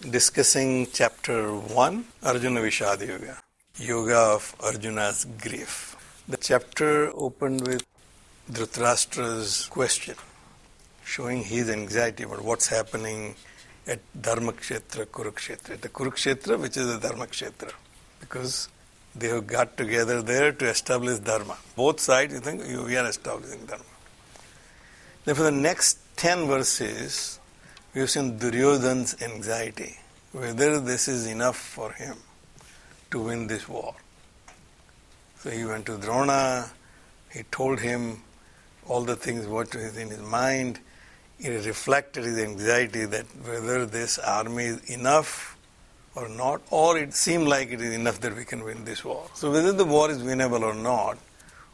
discussing chapter 1, Arjuna Vishad Yoga, Yoga of Arjuna's Grief. The chapter opened with Dhritarashtra's question, showing his anxiety about what's happening at Dharmakshetra, Kurukshetra, the Kurukshetra, which is the Dharmakshetra, because they have got together there to establish Dharma. Both sides, you think, we are establishing Dharma. Then for the next 10 verses, we have seen Duryodhana's anxiety, whether this is enough for him to win this war. So he went to Drona, he told him all the things what is in his mind. He reflected his anxiety that whether this army is enough or not, or it seemed like it is enough that we can win this war. So whether the war is winnable or not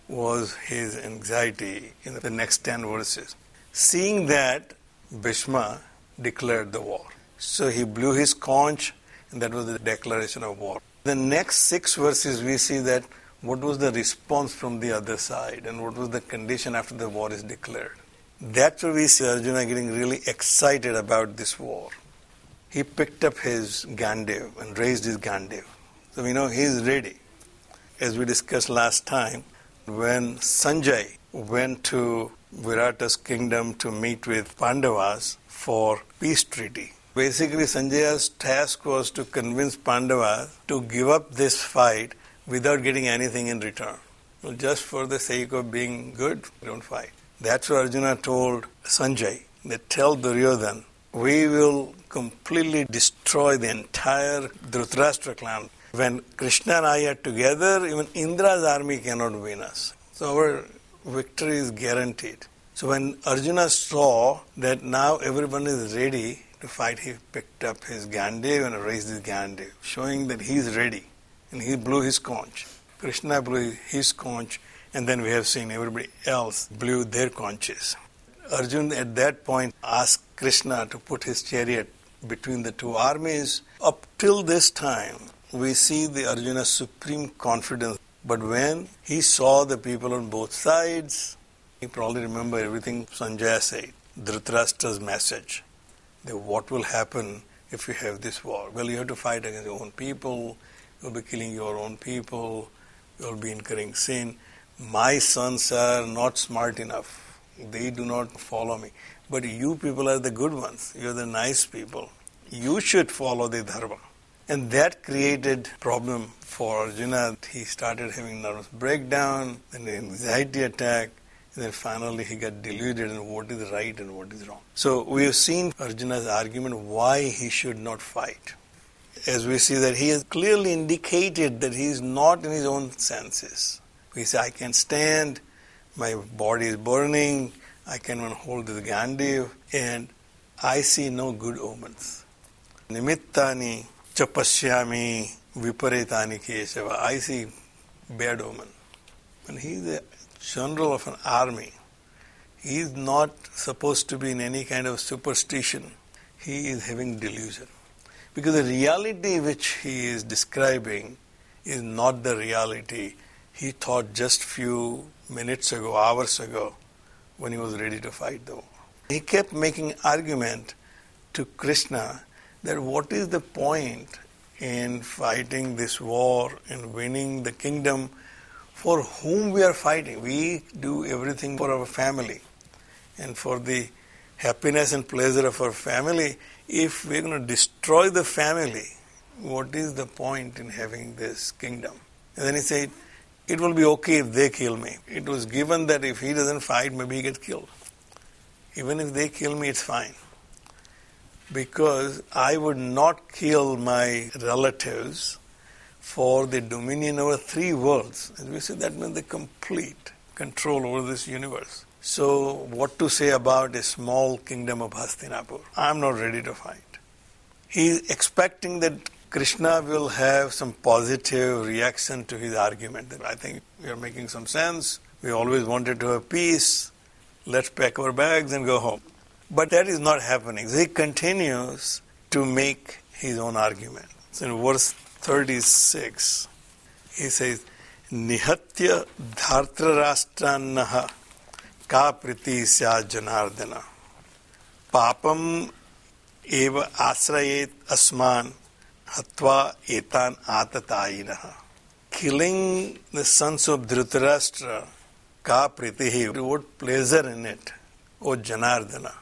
was his anxiety in the next 10 verses. Seeing that, Bhishma declared the war. So he blew his conch, and that was the declaration of war. The next six verses, we see that what was the response from the other side, and what was the condition after the war is declared. That's where we see Arjuna getting really excited about this war. He picked up his Gandiv and raised his Gandiv. So we know he's ready. As we discussed last time, when Sanjay went to Virata's kingdom to meet with Pandavas for peace treaty. Basically, Sanjay's task was to convince Pandavas to give up this fight without getting anything in return. Well, just for the sake of being good, don't fight. That's what Arjuna told Sanjay. They tell Duryodhan, we will completely destroy the entire Dhritarashtra clan. When Krishna and I are together, even Indra's army cannot win us. So our victory is guaranteed. So when Arjuna saw that now everyone is ready to fight, he picked up his Gandiv and raised his Gandiv, showing that he is ready. And he blew his conch. Krishna blew his conch, and then we have seen everybody else blew their conches. Arjuna at that point asked Krishna to put his chariot between the two armies. Up till this time, we see the Arjuna's supreme confidence but when he saw the people on both sides, he probably remember everything Sanjaya said, Dhritarashtra's message. That what will happen if you have this war? Well, you have to fight against your own people, you'll be killing your own people, you'll be incurring sin. My sons are not smart enough. They do not follow me. But you people are the good ones. You're the nice people. You should follow the dharma. And that created problem for Arjuna. He started having nervous breakdown, then anxiety attack, and then finally he got deluded in what is right and what is wrong. So we have seen Arjuna's argument why he should not fight. As we see that he has clearly indicated that he is not in his own senses. He says, I can stand, my body is burning, I can hold the Gandiv, and I see no good omens. Nimittani chapashyami viparetani kesava. I see bad omen. When he is the general of an army, he is not supposed to be in any kind of superstition. He is having delusion. Because the reality which he is describing is not the reality he thought just few minutes ago, hours ago, when he was ready to fight the war. He kept making argument to Krishna that what is the point in fighting this war and winning the kingdom for whom we are fighting. We do everything for our family and for the happiness and pleasure of our family. If we're going to destroy the family, what is the point in having this kingdom? And then he said, It will be okay if they kill me. It was given that if he doesn't fight, maybe he gets killed. Even if they kill me, it's fine because I would not kill my relatives for the dominion over three worlds. As we say, that means the complete control over this universe. So, what to say about a small kingdom of Hastinapur? I'm not ready to fight. He's expecting that Krishna will have some positive reaction to his argument. That I think you're making some sense. We always wanted to have peace. Let's pack our bags and go home. But that is not happening. He continues to make his own argument. So in verse 36, he says, Nihatya dhartrarashtrannah ka priti janardana papam eva asrayet asman hatva etan atatayinah. Killing the sons of Dhritarashtra, ka pritihi, what pleasure in it, O Janardana.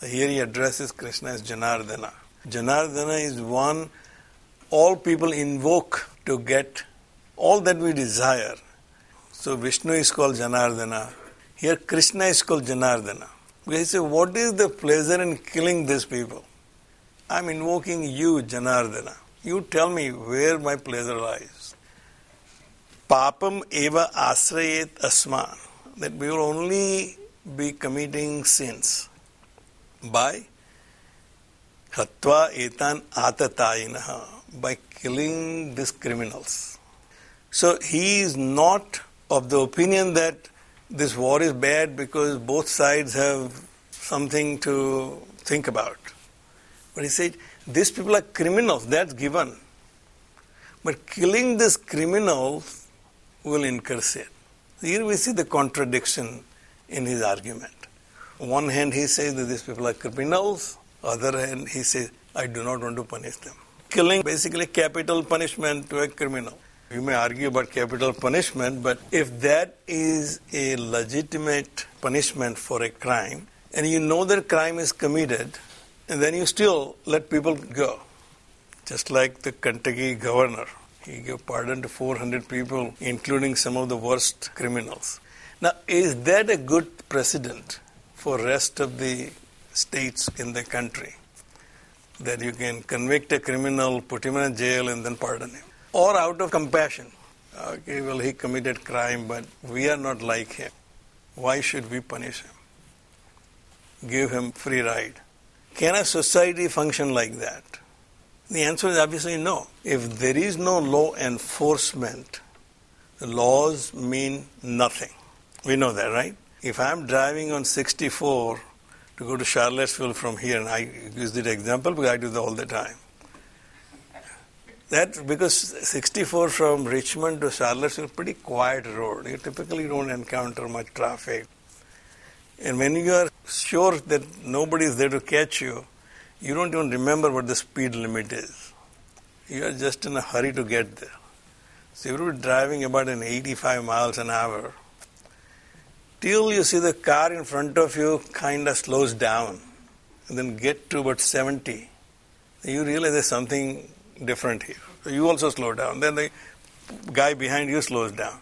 Here he addresses Krishna as Janardana. Janardana is one all people invoke to get all that we desire. So Vishnu is called Janardana. Here Krishna is called Janardana. He say, what is the pleasure in killing these people? I'm invoking you, Janardana. You tell me where my pleasure lies. Papam eva asrayet asman. That we will only be committing sins by hatva etan atatayinaha, by killing these criminals. So he is not of the opinion that this war is bad because both sides have something to think about. But he said, these people are criminals, that's given. But killing these criminals will incur sin. Here we see the contradiction in his argument. On one hand, he says that these people are criminals. Other hand, he says, I do not want to punish them. Killing basically capital punishment to a criminal. You may argue about capital punishment, but if that is a legitimate punishment for a crime, and you know that crime is committed, and then you still let people go. Just like the Kentucky governor. He gave pardon to 400 people, including some of the worst criminals. Now, is that a good precedent for rest of the states in the country? That you can convict a criminal, put him in jail, and then pardon him. Or out of compassion. Okay, well, he committed crime, but we are not like him. Why should we punish him? Give him free ride. Can a society function like that? The answer is obviously no. If there is no law enforcement, the laws mean nothing. We know that, right? If I'm driving on 64 to go to Charlottesville from here, and I use that example because I do that all the time. That because 64 from Richmond to Charlottesville is a pretty quiet road. You typically don't encounter much traffic. And when you are sure that nobody is there to catch you, you don't even remember what the speed limit is. You are just in a hurry to get there. So you're driving about an 85 miles an hour till you see the car in front of you kind of slows down and then get to about 70. You realize there's something different here. You also slow down. Then the guy behind you slows down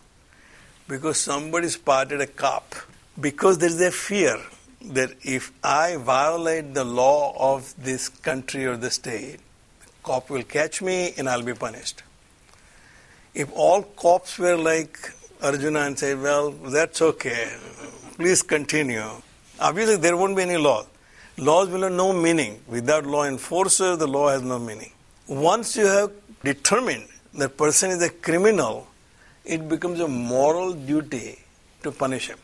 because somebody spotted a cop. Because there is a fear that if I violate the law of this country or the state, the cop will catch me and I'll be punished. If all cops were like Arjuna and said, Well, that's okay, please continue, obviously there won't be any law. Laws will have no meaning. Without law enforcer, the law has no meaning. Once you have determined that person is a criminal, it becomes a moral duty to punish him.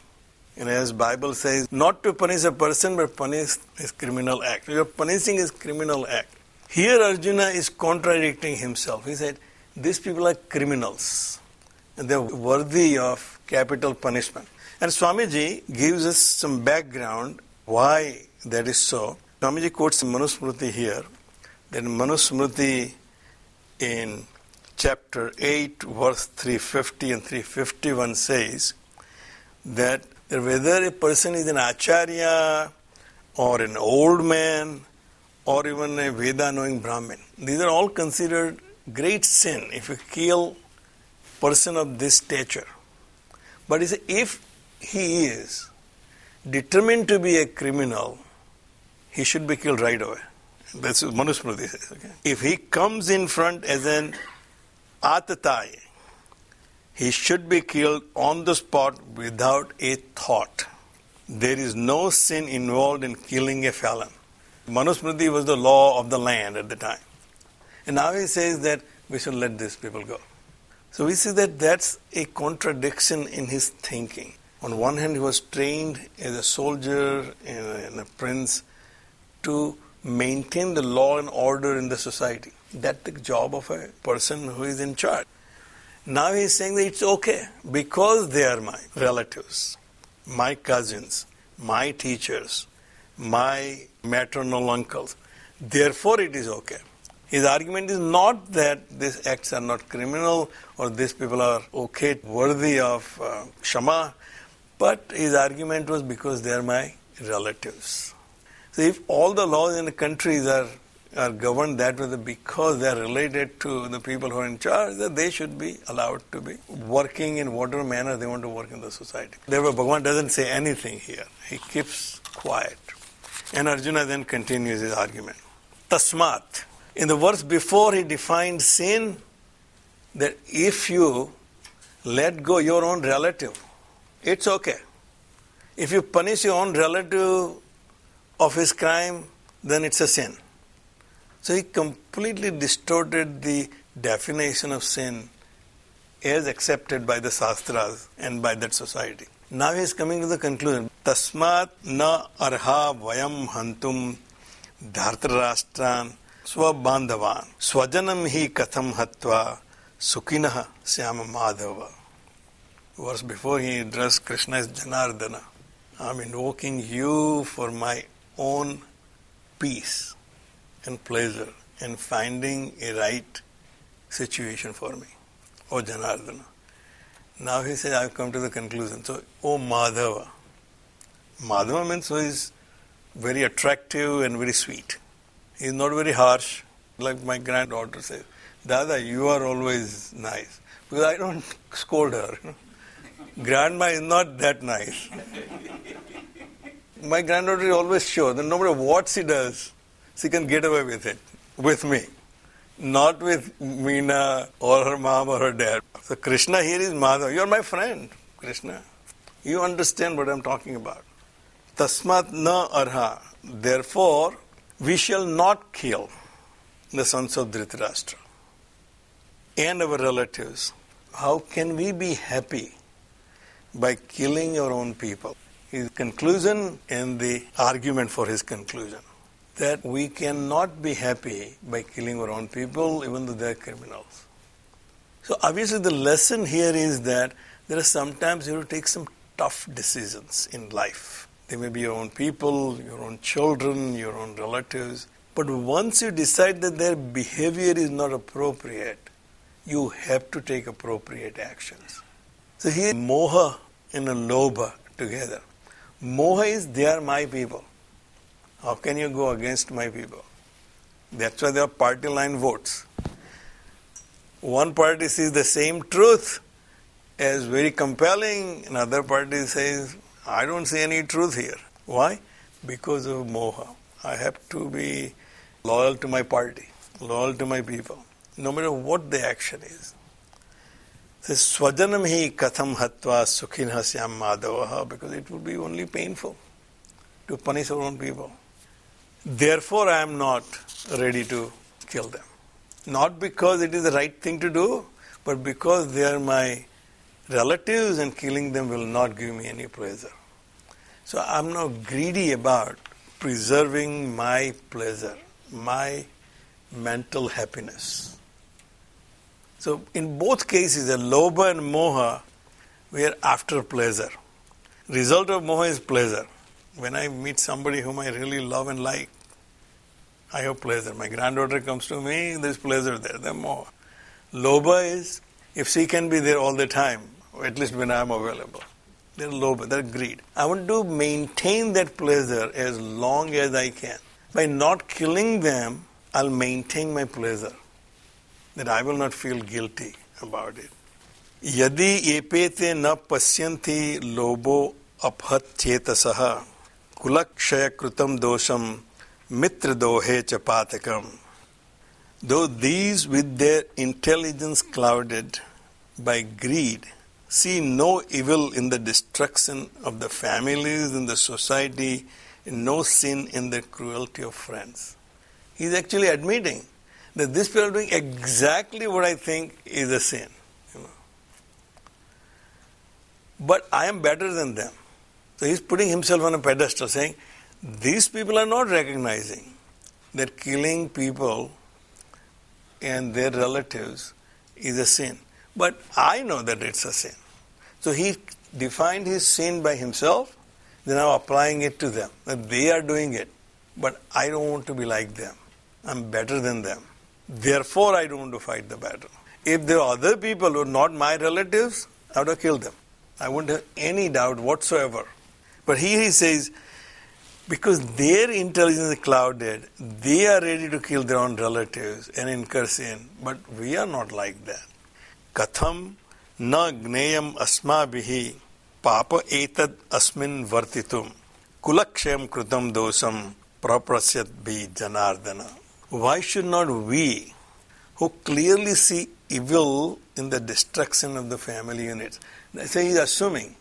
And as Bible says, not to punish a person, but punish his criminal act. You are punishing his criminal act. Here Arjuna is contradicting himself. He said, these people are criminals. They're worthy of capital punishment. And Swamiji gives us some background why that is so. Swamiji quotes Manusmriti here. That Manusmriti in chapter 8, verse 350 and 351 says that whether a person is an acharya or an old man or even a Veda knowing Brahmin, these are all considered great sin if you kill person of this stature. But if he is determined to be a criminal, he should be killed right away. That's what Manusmriti says. Okay? If he comes in front as an atatai, he should be killed on the spot without a thought. There is no sin involved in killing a felon. Manusmriti was the law of the land at the time. And now he says that we should let these people go. So we see that that's a contradiction in his thinking. On one hand, he was trained as a soldier and a prince to maintain the law and order in the society. That's the job of a person who is in charge. Now he's saying that it's okay because they are my relatives, my cousins, my teachers, my maternal uncles. Therefore, it is okay. His argument is not that these acts are not criminal or these people are okay, worthy of uh, Shama, but his argument was because they are my relatives. So, if all the laws in the countries are are governed that way because they are related to the people who are in charge, that they should be allowed to be working in whatever manner they want to work in the society. Therefore, Bhagavan doesn't say anything here. He keeps quiet. And Arjuna then continues his argument. Tasmat. In the verse before, he defined sin that if you let go your own relative, it's okay. If you punish your own relative of his crime, then it's a sin. So he completely distorted the definition of sin as accepted by the Shastras and by that society. Now he is coming to the conclusion. Tasmat na arha vayam hantum dhartarashtran swabandhavan swajanam hi katham hatva sukinaha syama madhava. Verse before he addressed Krishna as Janardana. I'm invoking you for my own peace and pleasure in finding a right situation for me. O Janardana. Now he says, I've come to the conclusion. So, O Madhava. Madhava means who is very attractive and very sweet. He is not very harsh, like my granddaughter says. Dada, you are always nice. Because I don't scold her. Grandma is not that nice. my granddaughter is always sure that no matter what she does, she can get away with it with me, not with Meena or her mom or her dad. So Krishna here is Madhava. You're my friend, Krishna. You understand what I'm talking about. Tasmat na arha. Therefore, we shall not kill the sons of Dhritarashtra and our relatives. How can we be happy by killing our own people? His conclusion and the argument for his conclusion that we cannot be happy by killing our own people, even though they're criminals. So, obviously, the lesson here is that there are sometimes you have to take some tough decisions in life. They may be your own people, your own children, your own relatives. But once you decide that their behavior is not appropriate, you have to take appropriate actions. So here, moha and a lobha together. Moha is they are my people. How can you go against my people? That's why there are party line votes. One party sees the same truth as very compelling, another party says, I don't see any truth here. Why? Because of moha. I have to be loyal to my party, loyal to my people, no matter what the action is. Swajanam hi katham hatva sukhinha syam because it would be only painful to punish our own people. Therefore, I am not ready to kill them. Not because it is the right thing to do, but because they are my relatives and killing them will not give me any pleasure. So I am not greedy about preserving my pleasure, my mental happiness. So in both cases, the loba and moha, we are after pleasure. Result of moha is pleasure. When I meet somebody whom I really love and like, I have pleasure. My granddaughter comes to me, there's pleasure there. The more. Loba is if she can be there all the time, at least when I'm available. They're lobha, they're greed. I want to maintain that pleasure as long as I can. By not killing them, I'll maintain my pleasure. That I will not feel guilty about it. यदि एपेते न पश्यन्ति लोभो अपहत चेतसः कुलक्षयकृतं दोषम mitra dohe chapatakam. Though these with their intelligence clouded by greed see no evil in the destruction of the families in the society no sin in the cruelty of friends. He's actually admitting that these people are doing exactly what I think is a sin. You know. But I am better than them. So he's putting himself on a pedestal saying, these people are not recognizing that killing people and their relatives is a sin. But I know that it's a sin. So he defined his sin by himself, then now applying it to them. That they are doing it, but I don't want to be like them. I'm better than them. Therefore, I don't want to fight the battle. If there are other people who are not my relatives, I would have killed them. I wouldn't have any doubt whatsoever. But here he says, because their intelligence is clouded, they are ready to kill their own relatives and incur sin. But we are not like that. Katham na gneyam asmabihi papa etad asmin vartitum kulaksham krutam dosam praprasyat bhi janardana. Why should not we, who clearly see evil in the destruction of the family units, so he's assuming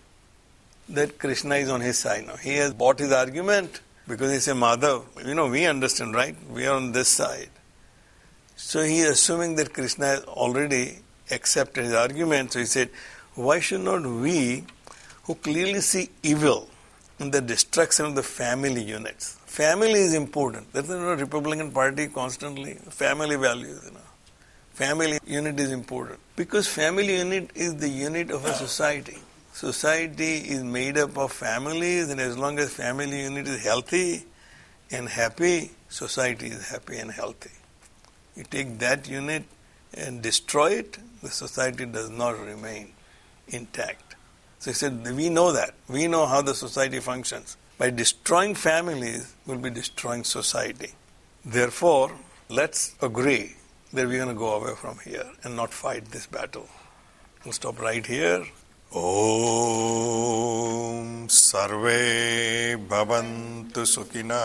that Krishna is on his side now. He has bought his argument because he said, Madhav, you know, we understand, right? We are on this side. So he is assuming that Krishna has already accepted his argument. So he said, Why should not we, who clearly see evil in the destruction of the family units, family is important. That's the Republican Party constantly, family values, you know. Family unit is important. Because family unit is the unit of a society. Society is made up of families, and as long as family unit is healthy and happy, society is happy and healthy. You take that unit and destroy it, the society does not remain intact. So he said, we know that. We know how the society functions. By destroying families, we'll be destroying society. Therefore, let's agree that we're going to go away from here and not fight this battle. We'll stop right here. ॐ सर्वे भवन्तु सुखिनः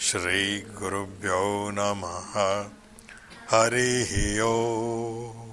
श्रीगुरुभ्यो नमः। हरिः ॐ